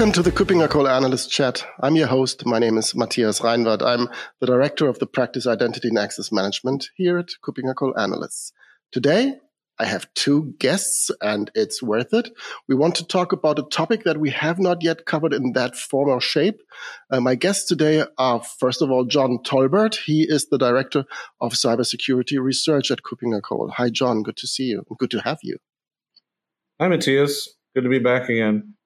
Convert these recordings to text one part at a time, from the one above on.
Welcome to the KuppingerCole Analyst Chat. I'm your host. My name is Matthias Reinwarth. I'm the Director of the Practice Identity and Access Management here at KuppingerCole Analysts. Today, I have two guests and it's worth it. We want to talk about a topic that we have not yet covered in that form or shape. Uh, my guests today are, first of all, John Tolbert. He is the Director of Cybersecurity Research at KuppingerCole. Hi, John. Good to see you. Good to have you. Hi, Matthias. Good to be back again.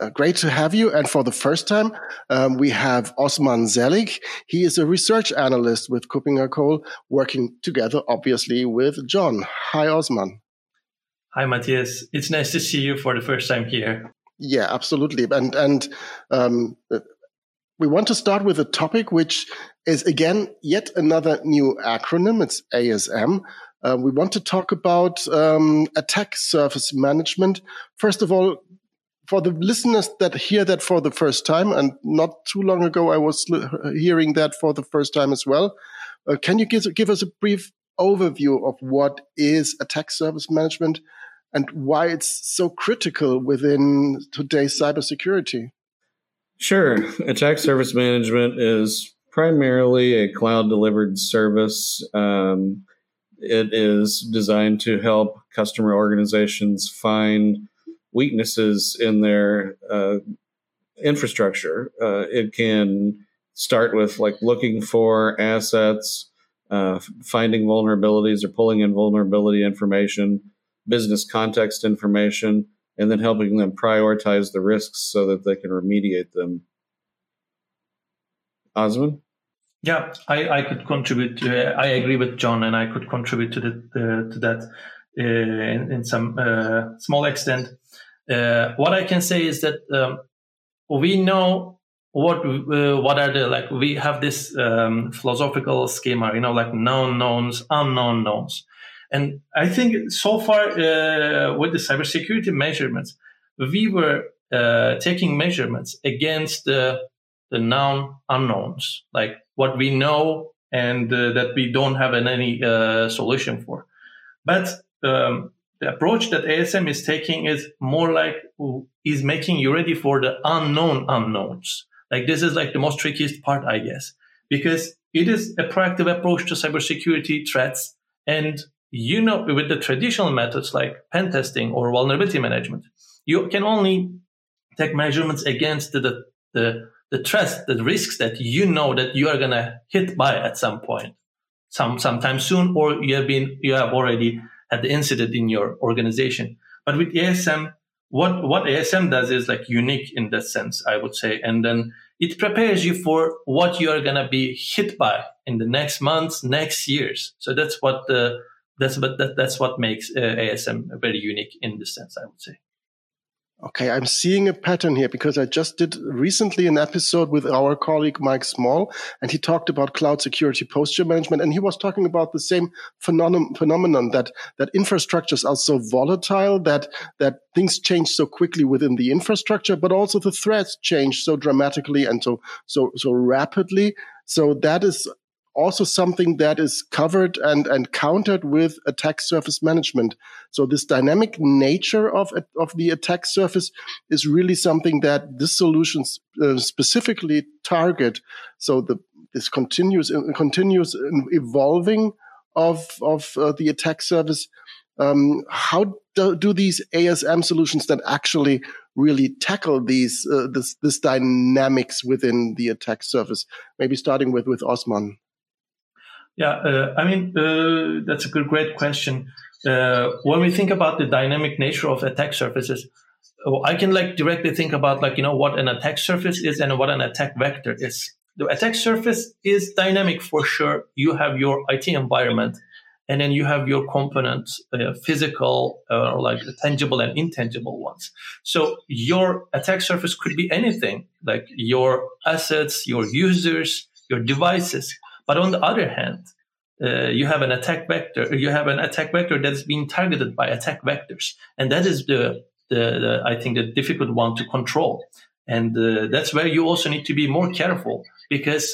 Uh, great to have you. And for the first time, um, we have Osman Celik. He is a research analyst with KuppingerCole, working together, obviously, with John. Hi, Osman. Hi, Matthias. It's nice to see you for the first time here. Yeah, absolutely. And and um, we want to start with a topic which is again yet another new acronym. It's ASM. Uh, we want to talk about um, attack surface management. First of all, for the listeners that hear that for the first time, and not too long ago, I was hearing that for the first time as well. Uh, can you give, give us a brief overview of what is attack surface management and why it's so critical within today's cybersecurity? Sure. Attack surface management is primarily a cloud delivered service. Um, it is designed to help customer organizations find weaknesses in their uh, infrastructure. Uh, it can start with like looking for assets, uh, finding vulnerabilities or pulling in vulnerability information, business context information, and then helping them prioritize the risks so that they can remediate them. Osman? Yeah, I, I could contribute. To, I agree with John, and I could contribute to, the, to that uh, in, in, some uh, small extent. Uh, what I can say is that um, we know what uh, what are the like we have this um, philosophical schema, you know, like known knowns, unknown knowns, and I think so far uh, with the cybersecurity measurements, we were uh, taking measurements against the the known unknowns, like what we know and uh, that we don't have any solution for, but um, the approach that ASM is taking is more like is making you ready for the unknown unknowns. Like this is like the most trickiest part, I guess, because it is a proactive approach to cybersecurity threats. And you know, with the traditional methods like pen testing or vulnerability management, you can only take measurements against the, the, the, the threats, the risks that you know that you are going to hit by at some point, some, sometime soon, or you have been, you have already had the incident in your organization. But with ASM, what, what ASM does is like unique in that sense, I would say. And then it prepares you for what you are going to be hit by in the next months, next years. So that's what the, that's what, that, that's what makes uh, ASM very unique in this sense, I would say. Okay, I'm seeing a pattern here because I just did recently an episode with our colleague Mike Small, and he talked about cloud security posture management, and he was talking about the same phenomenon, phenomenon that that infrastructures are so volatile that that things change so quickly within the infrastructure, but also the threats change so dramatically and so so so rapidly. So that is also something that is covered and, and countered with attack surface management. So this dynamic nature of, of the attack surface is really something that this solution uh, specifically target. So the, this continuous, uh, continuous evolving of, of uh, the attack surface. Um, how do, do, these ASM solutions that actually really tackle these uh, this, this dynamics within the attack surface? Maybe starting with with Osman. Yeah, uh, I mean, uh, that's a good, great question. Uh, when we think about the dynamic nature of attack surfaces, oh, I can like directly think about like, you know, what an attack surface is and what an attack vector is. The attack surface is dynamic for sure. You have your IT environment and then you have your components, uh, physical, uh, like tangible and intangible ones. So your attack surface could be anything like your assets, your users, your devices. But on the other hand, uh, you have an attack vector. You have an attack vector that's being targeted by attack vectors, and that is the, the, the I think the difficult one to control. And uh, that's where you also need to be more careful because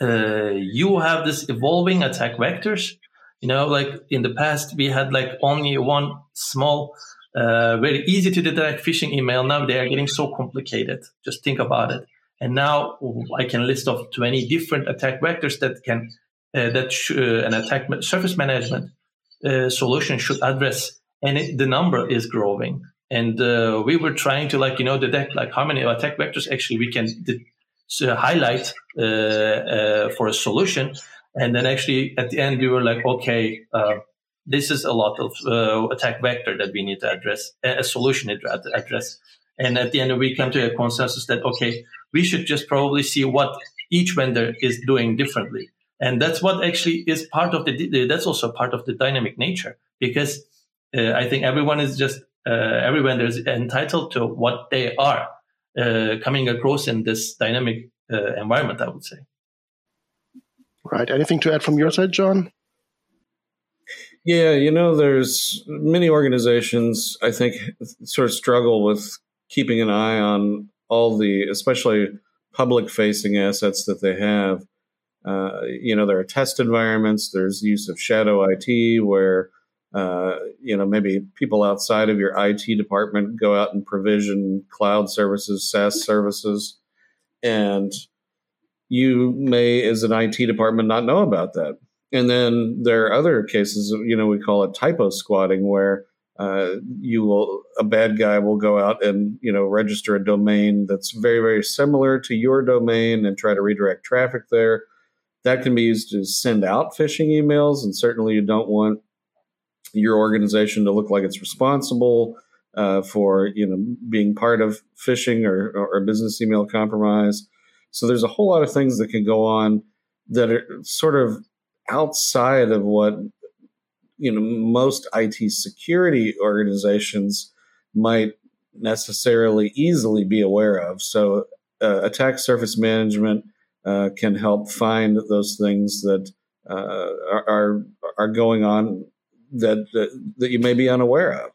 uh, you have this evolving attack vectors. You know, like in the past, we had like only one small uh, very easy to detect phishing email. Now they are getting so complicated. Just think about it. And now I can list off 20 different attack vectors that can uh, that sh- uh, an attack surface management uh, solution should address, and it, the number is growing. And uh, we were trying to like you know detect like how many attack vectors actually we can de- highlight uh, for a solution, and then actually at the end we were like okay this is a lot of uh, attack vector that we need to address, a solution to address. And at the end, we come to a consensus that, okay, we should just probably see what each vendor is doing differently. And that's what actually is part of the, that's also part of the dynamic nature because uh, I think everyone is just, uh, every vendor is entitled to what they are uh, coming across in this dynamic uh, environment, I would say. Right. Anything to add from your side, John? Yeah, you know, there's many organizations I think sort of struggle with keeping an eye on all the, especially public facing assets that they have. Uh, you know, there are test environments, there's use of shadow IT where, uh, you know, maybe people outside of your IT department go out and provision cloud services, SaaS services, and you may, as an IT department, not know about that. And then there are other cases, you know, we call it typo squatting, where uh, you will a bad guy will go out and you know register a domain that's very very similar to your domain and try to redirect traffic there. That can be used to send out phishing emails, and certainly you don't want your organization to look like it's responsible uh, for you know being part of phishing or, or business email compromise. So there's a whole lot of things that can go on that are sort of outside of what you know most IT security organizations might necessarily easily be aware of. So, uh, attack surface management uh, can help find those things that uh, are are going on that, that that you may be unaware of.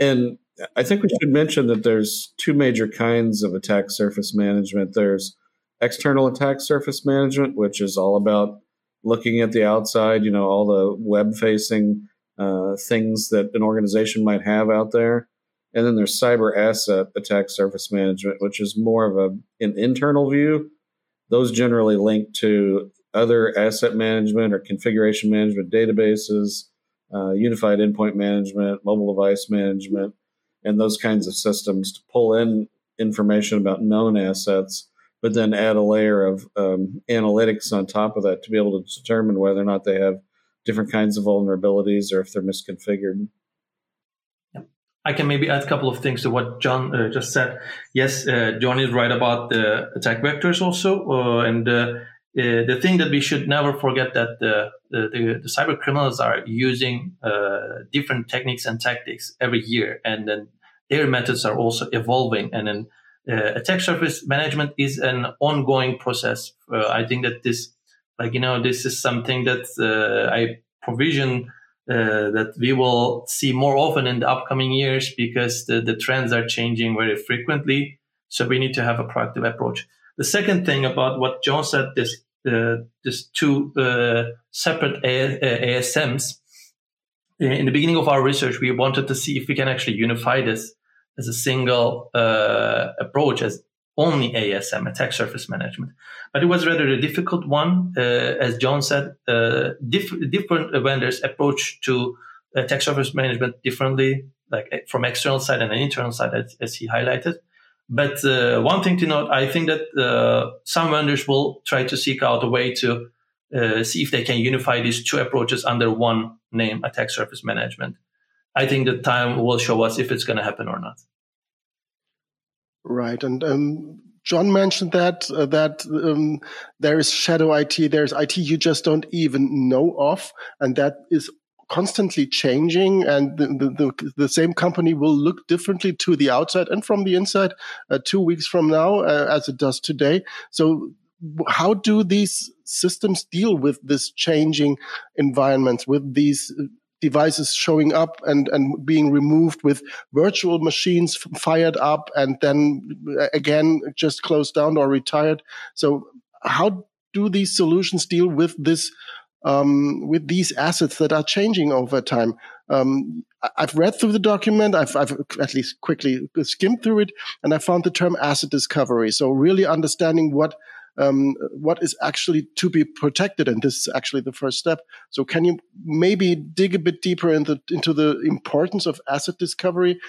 And I think we should mention that there's two major kinds of attack surface management. There's external attack surface management, which is all about looking at the outside, you know, all the web facing uh, things that an organization might have out there. And then there's cyber asset attack surface management, which is more of a, an internal view. Those generally link to other asset management or configuration management databases, uh, unified endpoint management, mobile device management, and those kinds of systems to pull in information about known assets but then add a layer of um, analytics on top of that to be able to determine whether or not they have different kinds of vulnerabilities or if they're misconfigured. I can maybe add a couple of things to what John uh, just said. Yes, uh, John is right about the attack vectors also, uh, and uh, uh, the thing that we should never forget that the the, the, the cyber criminals are using uh, different techniques and tactics every year, and then their methods are also evolving, and then uh, attack surface management is an ongoing process. Uh, I think that this, like you know, this is something that uh, I provision uh, that we will see more often in the upcoming years because the, the trends are changing very frequently. So we need to have a proactive approach. The second thing about what John said, this uh, this two uh, separate ASMs. In the beginning of our research, we wanted to see if we can actually unify this as a single uh, approach as only ASM, attack surface management. But it was rather a difficult one. Uh, as John said, uh, diff- different vendors approach to attack surface management differently, like from external side and an internal side, as, as he highlighted. But uh, one thing to note, I think that uh, some vendors will try to seek out a way to uh, see if they can unify these two approaches under one name, attack surface management. I think the time will show us if it's going to happen or not. Right, and um, John mentioned that uh, that um, there is shadow IT, there's IT you just don't even know of, and that is constantly changing and the, the, the, same company will look differently to the outside and from the inside uh, two weeks from now uh, as it does today so how do these systems deal with this changing environments with these devices showing up and, and being removed with virtual machines fired up and then uh, again just closed down or retired. So how do these solutions deal with this um, with these assets that are changing over time. Um, I've read through the document. I've, I've, at least quickly skimmed through it, and I found the term asset discovery. So really understanding what um, what is actually to be protected, and this is actually the first step. So can you maybe dig a bit deeper into into the importance of asset discovery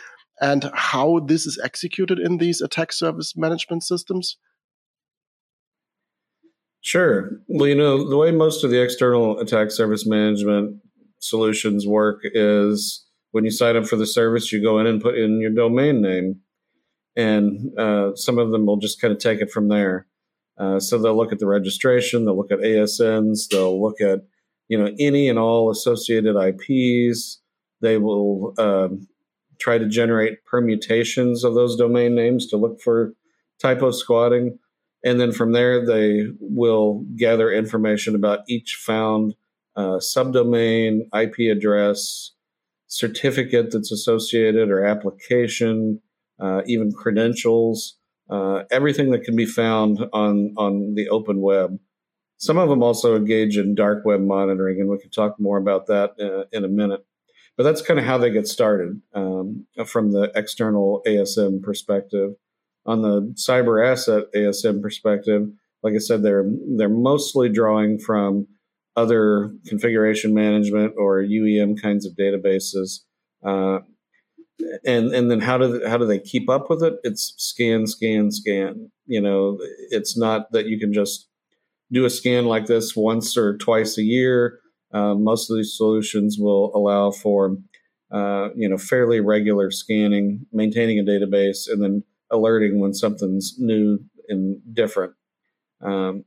and how this is executed in these attack surface management systems? Sure. Well, you know, the way most of the external attack surface management solutions work is when you sign up for the service, you go in and put in your domain name. And uh, some of them will just kind of take it from there. Uh, so they'll look at the registration, they'll look at ASNs, they'll look at you know any and all associated IPs. They will um, try to generate permutations of those domain names to look for typo squatting. And then from there, they will gather information about each found uh, subdomain, IP address, certificate that's associated, or application, uh, even credentials, uh, everything that can be found on, on the open web. Some of them also engage in dark web monitoring, and we can talk more about that uh, in a minute. But that's kind of how they get started um, from the external ASM perspective on the cyber asset ASM perspective, like I said, they're they're mostly drawing from other configuration management or UEM kinds of databases. Uh, and and then how do how do they keep up with it? It's scan, scan, scan. You know, it's not that you can just do a scan like this once or twice a year. Uh, most of these solutions will allow for uh, you know fairly regular scanning, maintaining a database, and then alerting when something's new and different. Um,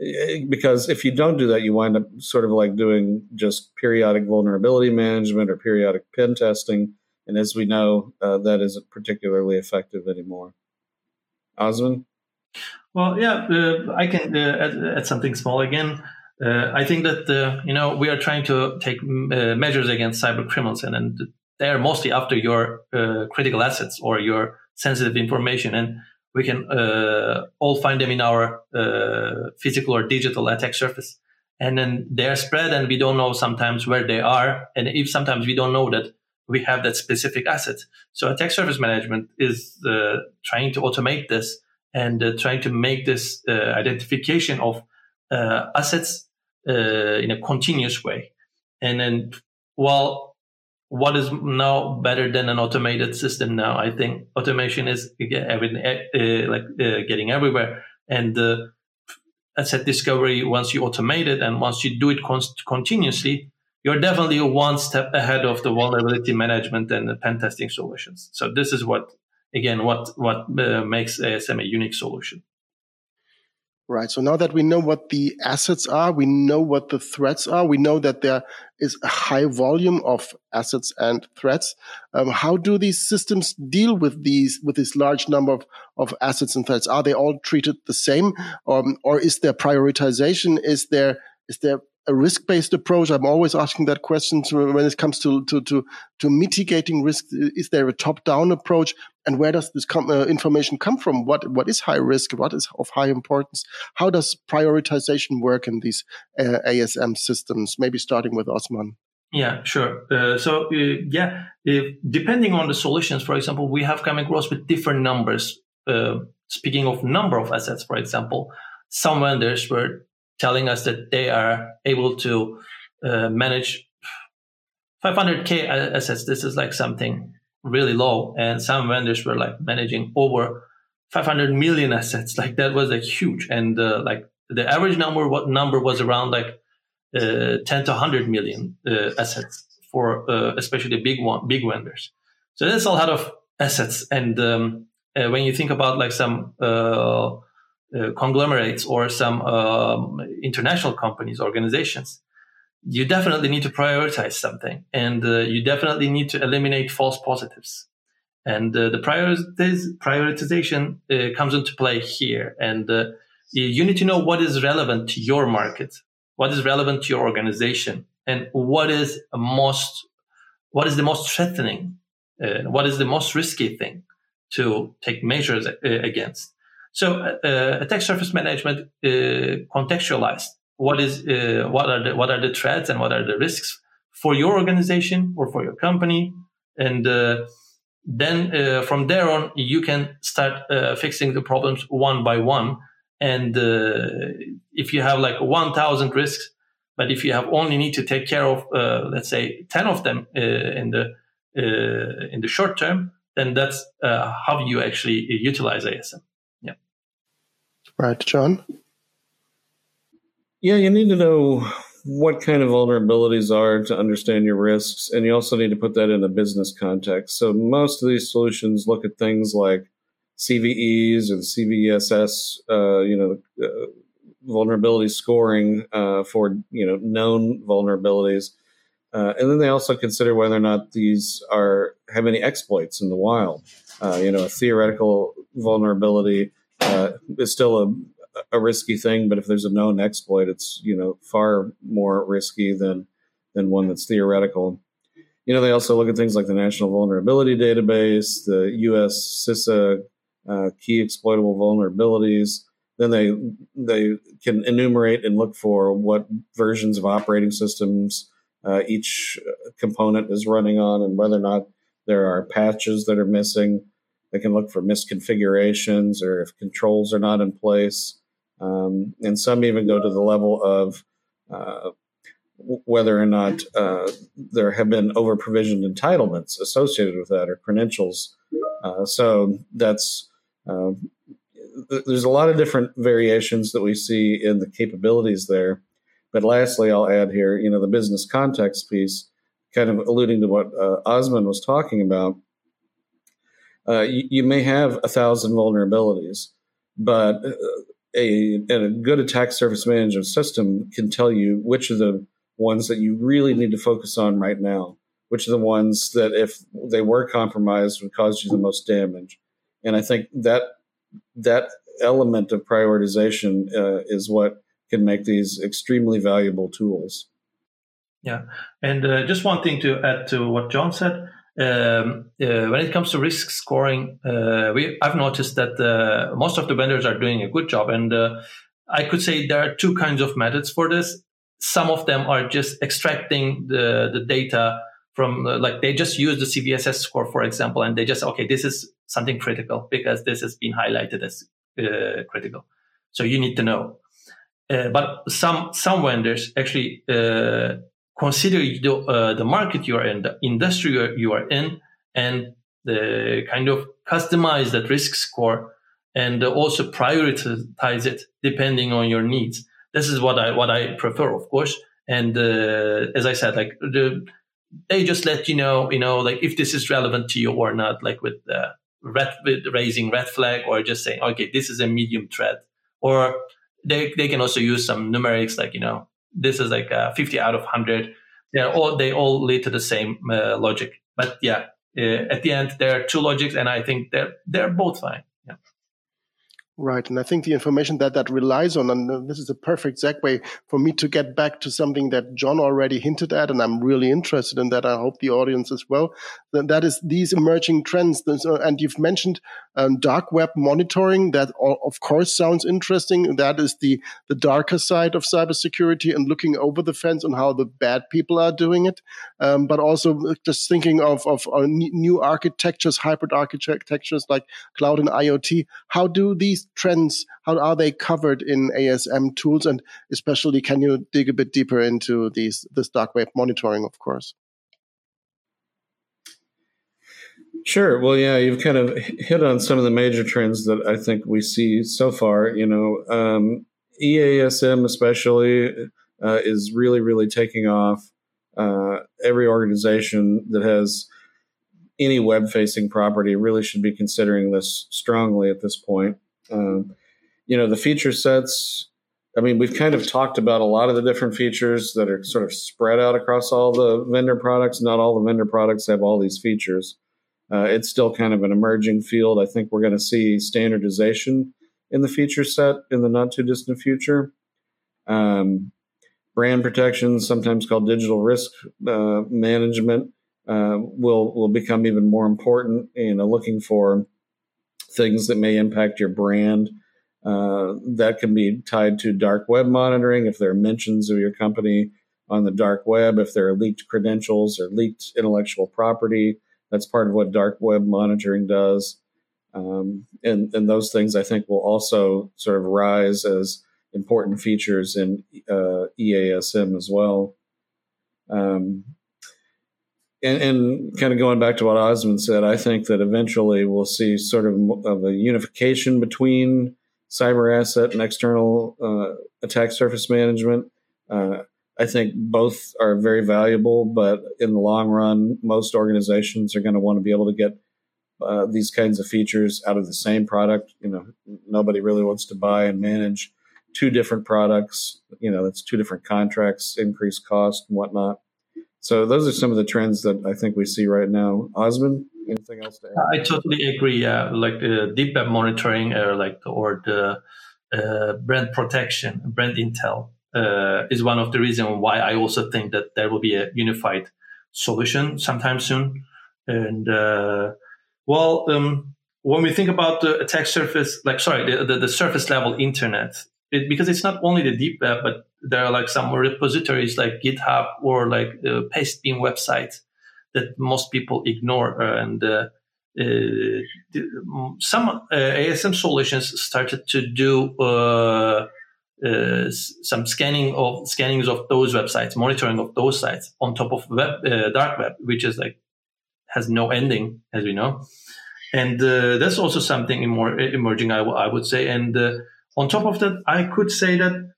eh, because if you don't do that, you wind up sort of like doing just periodic vulnerability management or periodic pen testing. And as we know, uh, that isn't particularly effective anymore. Osman? Well, yeah, uh, I can uh, add, add, something small again. Uh, I think that uh, you know we are trying to take uh, measures against cyber criminals, and, and they are mostly after your critical assets or your sensitive information and we can all find them in our physical or digital attack surface and then they're spread and we don't know sometimes where they are and if sometimes we don't know that we have that specific asset. So attack surface management is uh, trying to automate this and uh, trying to make this uh, identification of uh, assets in a continuous way. And then well, what is now better than an automated system now? I think automation is everything uh, like uh, getting everywhere. And uh, asset discovery once you automate it and once you do it con- continuously you're definitely one step ahead of the vulnerability management and the pen testing solutions so this is what again what what uh, makes asm a unique solution Right. So now that we know what the assets are, we know what the threats are, we know that there is a high volume of assets and threats. Um, how do these systems deal with these, with this large number of, of assets and threats? Are they all treated the same? Um, or is there prioritization? Is there, is there a risk-based approach? I'm always asking that question when it comes to, to, to, to mitigating risk. Is there a top-down approach? And where does this uh, information come from? What, what is high risk? What is of high importance? How does prioritization work in these uh, ASM systems? Maybe starting with Osman. Yeah, sure. Uh, so, uh, yeah, if, depending on the solutions, for example, we have come across with different numbers. Uh, speaking of number of assets, for example, some vendors were telling us that they are able to uh, manage 500k assets. This is like something really low, and some vendors were like managing over 500 million assets. Like that was like huge, and uh, like the average number what number was around like uh, 10 to 100 million uh, assets for uh, especially big one big vendors. So that's a lot of assets, and um, uh, when you think about like some uh, conglomerates or some um, international companies, organizations, you definitely need to prioritize something and uh, you definitely need to eliminate false positives. And uh, the prioritiz- prioritization uh, comes into play here. And uh, you need to know what is relevant to your market, what is relevant to your organization, and what is most, what is the most threatening, what is the most risky thing to take measures against. So uh, attack surface management uh, contextualized what is uh, what are the what are the threats and what are the risks for your organization or for your company, and uh, then uh, from there on you can start uh, fixing the problems one by one. And uh, if you have like 1,000 risks, but if you have only need to take care of uh, let's say 10 of them in the in the short term, then that's how you actually utilize ASM. Right, John. Yeah, you need to know what kind of vulnerabilities are to understand your risks, and you also need to put that in a business context. So most of these solutions look at things like CVEs or the CVSS, uh, you know, uh, vulnerability scoring uh, for you know known vulnerabilities, uh, and then they also consider whether or not these are have any exploits in the wild. Uh, you know, a theoretical vulnerability uh, is still a a risky thing, but if there's a known exploit, it's you know far more risky than than one that's theoretical. You know, they also look at things like the National Vulnerability Database, the U.S. CISA uh, key exploitable vulnerabilities. Then they they can enumerate and look for what versions of operating systems uh, each component is running on, and whether or not there are patches that are missing. They can look for misconfigurations or if controls are not in place. Um, and some even go to the level of uh, whether or not uh, there have been over provisioned entitlements associated with that or credentials. Uh, so that's uh, th- there's a lot of different variations that we see in the capabilities there. But lastly, I'll add here, you know, the business context piece, kind of alluding to what uh, Osman was talking about. Uh, you, you, may have a thousand vulnerabilities, but a, a good attack surface management system can tell you which of the ones that you really need to focus on right now, which are the ones that if they were compromised would cause you the most damage. And I think that that element of prioritization uh, is what can make these extremely valuable tools. Yeah, and uh, just one thing to add to what John said um, uh, when it comes to risk scoring, uh, we I've noticed that uh, most of the vendors are doing a good job, and uh, I could say there are two kinds of methods for this. Some of them are just extracting the the data from uh, like they just use the CVSS score, for example, and they just okay, this is something critical because this has been highlighted as uh, critical, so you need to know. but some some vendors actually consider the, uh, the market you are in, the industry you are in, and the kind of customize that risk score and also prioritize it depending on your needs. This is what I what I prefer, of course. And uh, as I said, like the, they just let you know, you know, like if this is relevant to you or not, like with red with raising red flag or just saying, okay, this is a medium threat, or they they can also use some numerics like you know this is like a 50 out of 100 they all they all lead to the same uh, logic but yeah uh, at the end there are two logics and i think they're they're both fine Right. And I think the information that that relies on, and this is a perfect segue for me to get back to something that John already hinted at, and I'm really interested in that. I hope the audience as well. That, is these emerging trends. And you've mentioned um, dark web monitoring. That of course sounds interesting. That is the, the darker side of cybersecurity and looking over the fence on how the bad people are doing it. Um, but also just thinking of, of uh, new architectures, hybrid architectures like cloud and IoT. How do these trends, how are they covered in ASM tools? And especially, can you dig a bit deeper into these this dark web monitoring, of course? Sure. Well, yeah, you've kind of hit on some of the major trends that I think we see so far. You know, um, EASM especially uh, is really, really taking off. Uh, every organization that has any web facing property really should be considering this strongly at this point. Um, you know, the feature sets. I mean, we've kind of talked about a lot of the different features that are sort of spread out across all the vendor products. Not all the vendor products have all these features. Uh, it's still kind of an emerging field. I think we're going to see standardization in the feature set in the not too distant future. Um, brand protection, sometimes called digital risk uh, management, uh, will will become even more important. You know, looking for things that may impact your brand. Uh, that can be tied to dark web monitoring if there are mentions of your company on the dark web, if there are leaked credentials or leaked intellectual property. That's part of what dark web monitoring does. Um, and, and those things I think will also sort of rise as important features in uh, EASM as well. Um, and, and, kind of going back to what Osman said, I think that eventually we'll see sort of, of a unification between cyber asset and external uh, attack surface management. Uh, I think both are very valuable, but in the long run, most organizations are going to want to be able to get uh, these kinds of features out of the same product. You know, nobody really wants to buy and manage two different products. You know, that's two different contracts, increased cost and whatnot. So those are some of the trends that I think we see right now. Osman, anything else to add? I totally agree. Yeah, like the deep web monitoring, or uh, like or the uh, brand protection, brand intel uh, is one of the reasons why I also think that there will be a unified solution sometime soon. And uh, well, um, when we think about the attack surface, like sorry, the, the, the surface level internet, it, because it's not only the deep web, but there are like some repositories like GitHub or like the Pastebin website that most people ignore. Uh, and uh, uh, some uh, ASM solutions started to do uh, uh, some scanning of scannings of those websites, monitoring of those sites on top of web, dark web, which is like has no ending, as we know. And that's also something more emerging, I, would say. And on top of that, I could say that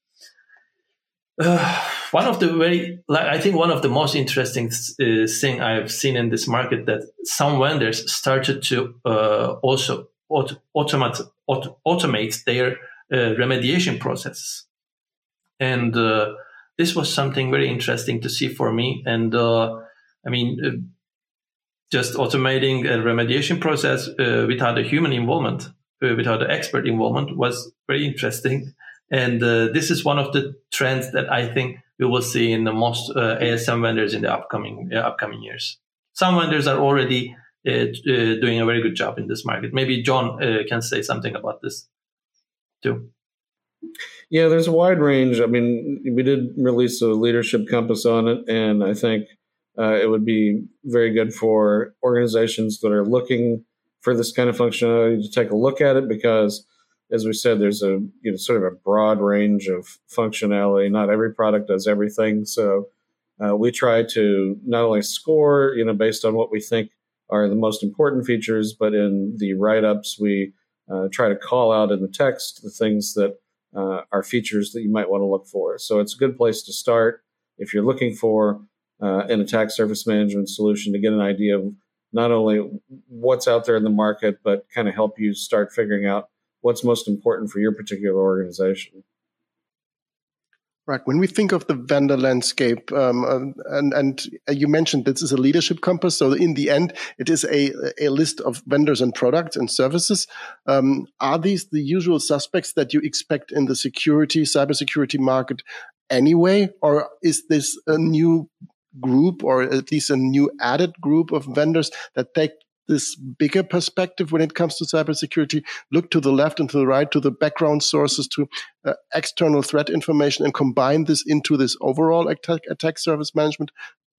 uh, one of the very, like, I think one of the most interesting uh, thing I've seen in this market that some vendors started to uh, also auto- automate auto- automate their uh, remediation process, and uh, this was something very interesting to see for me. And uh, I mean, just automating a remediation process without a human involvement, without the expert involvement, was very interesting and uh, this is one of the trends that I think we will see in the most uh, ASM vendors in the upcoming uh, upcoming years. Some vendors are already uh, uh, doing a very good job in this market. Maybe John uh, can say something about this Yeah, there's a wide range. I mean, we did release a leadership compass on it, and I think it would be very good for organizations that are looking for this kind of functionality to take a look at it because as we said, there's a you know sort of a broad range of functionality. Not every product does everything, so uh, we try to not only score you know based on what we think are the most important features, but in the write ups we uh, try to call out in the text the things that uh, are features that you might want to look for. So it's a good place to start if you're looking for uh, an attack surface management solution to get an idea of not only what's out there in the market, but kind of help you start figuring out what's most important for your particular organization. Right. When we think of the vendor landscape, um, uh, and, and you mentioned this is a leadership compass. So in the end, it is a, a list of vendors and products and services. Um, are these the usual suspects that you expect in the security, cybersecurity market anyway? Or is this a new group or at least a new added group of vendors that take this bigger perspective when it comes to cybersecurity, look to the left and to the right, to the background sources, to uh, external threat information, and combine this into this overall attack, attack surface management.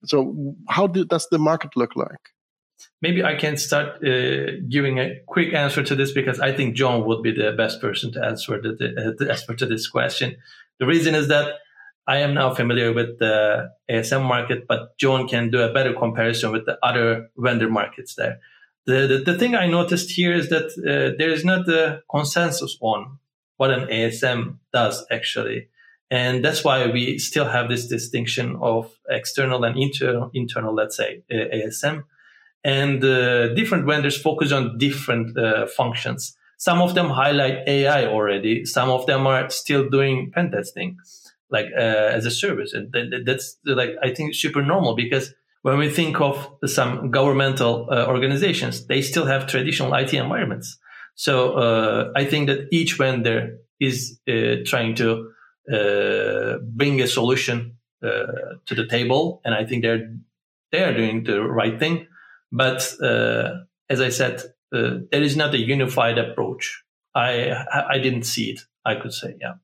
So, how do, does the market look like? Maybe I can start uh, giving a quick answer to this because I think John would be the best person to answer the, the, the answer to this question. The reason is that I am now familiar with the ASM market, but John can do a better comparison with the other vendor markets there. The, the, the thing I noticed here is that uh, there is not a consensus on what an ASM does actually. And that's why we still have this distinction of external and internal, internal let's say, uh, ASM. And uh, different vendors focus on different uh, functions. Some of them highlight AI already. Some of them are still doing pen testing, like uh, as a service. And that's like, I think super normal because when we think of some governmental uh, organizations, they still have traditional IT environments. So uh, I think that each vendor is uh, trying to uh, bring a solution uh, to the table, and I think they're they are doing the right thing. But uh, as I said, there is not a unified approach I I didn't see it. I could say, yeah.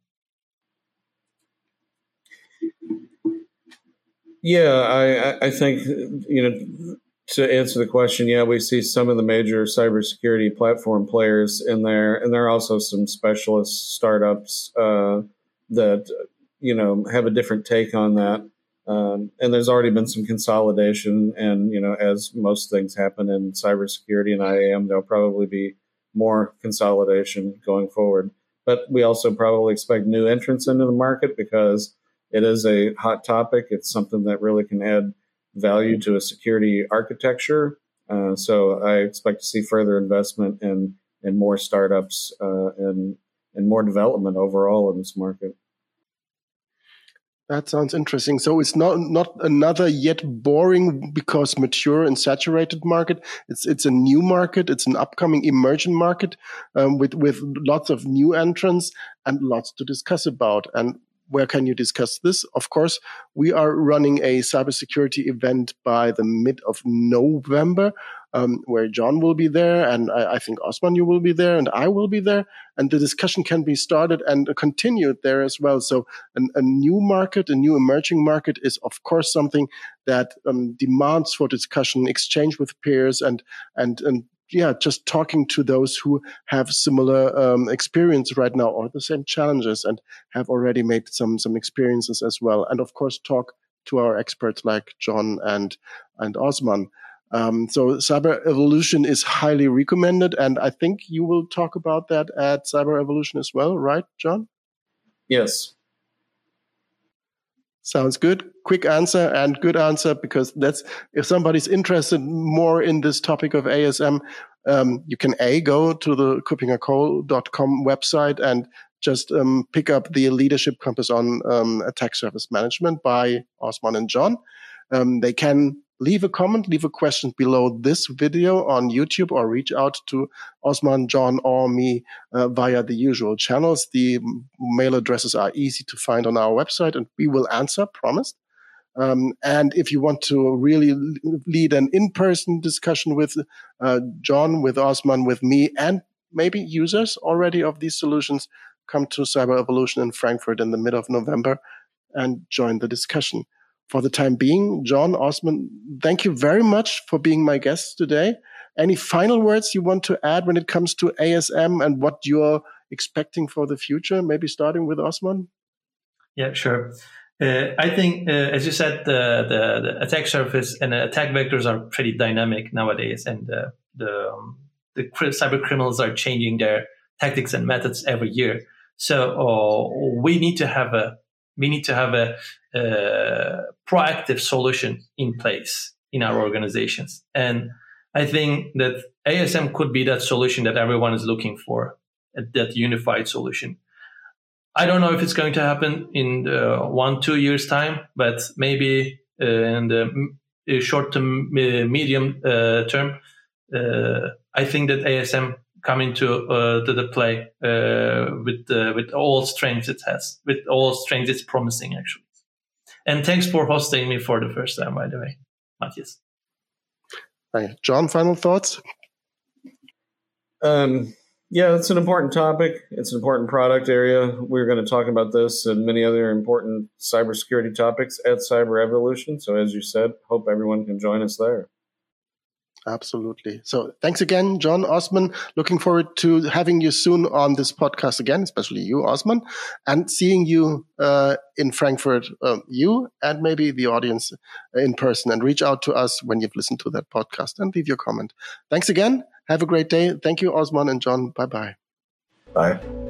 Yeah, I I think you know to answer the question, yeah, we see some of the major cybersecurity platform players in there, and there are also some specialist startups uh, that you know have a different take on that. Um, and there's already been some consolidation, and you know, as most things happen in cybersecurity and IAM, there'll probably be more consolidation going forward. But we also probably expect new entrants into the market because it is a hot topic. It's something that really can add value to a security architecture. Uh, so I expect to see further investment in in more startups uh, and and more development overall in this market. That sounds interesting. So it's not not another yet boring because mature and saturated market. It's it's a new market. It's an upcoming emerging market um, with with lots of new entrants and lots to discuss about. And where can you discuss this? Of course, we are running a cybersecurity event by the mid of November, um, where John will be there, and I, I, think Osman, you will be there, and I will be there, and the discussion can be started and continued there as well. So, an, a new market, a new emerging market, is of course something that um, demands for discussion, exchange with peers, and and and yeah, just talking to those who have similar um, experience right now or the same challenges and have already made some some experiences as well, and of course talk to our experts like John and and Osman. Um, so Cyber Evolution is highly recommended, and I think you will talk about that at Cyber Evolution as well, right, John? Yes. Sounds good. Quick answer and good answer because that's if somebody's interested more in this topic of ASM, um, you can a go to the kuppingercole.com website and just um, pick up the leadership compass on um, attack surface management by Osman and John. Um, they can leave a comment, leave a question below this video on YouTube or reach out to Osman, John, or me uh, via the usual channels. The mail addresses are easy to find on our website and we will answer, promised. Um, and if you want to really lead an in-person discussion with uh, John, with Osman, with me, and maybe users already of these solutions, come to Cyber Evolution in Frankfurt in the mid of November and join the discussion for the time being. John Osman, thank you very much for being my guest today. Any final words you want to add when it comes to ASM and what you're expecting for the future? Maybe starting with Osman? Yeah, sure. Uh, I think, uh, as you said, the, the, the, attack surface and attack vectors are pretty dynamic nowadays, and uh, the um, the cyber criminals are changing their tactics and methods every year. So uh, we need to have a we need to have a, a proactive solution in place in our organizations. And I think that ASM could be that solution that everyone is looking for, that unified solution. I don't know if it's going to happen in one, two years time, but maybe uh, in the short to medium uh, term, uh, I think that ASM come into uh, to the play uh, with uh, with all strengths it has, with all strengths it's promising actually. And thanks for hosting me for the first time, by the way, Matthias. Hi, John. Final thoughts. Um, yeah, it's an important topic. It's an important product area. We're going to talk about this and many other important cybersecurity topics at Cyber Evolution. So, as you said, hope everyone can join us there. Absolutely. So thanks again, John Osman. Looking forward to having you soon on this podcast again, especially you, Osman, and seeing you uh, in Frankfurt, uh, you and maybe the audience in person. And reach out to us when you've listened to that podcast and leave your comment. Thanks again. Have a great day. Thank you, Osman and John. Bye-bye. Bye.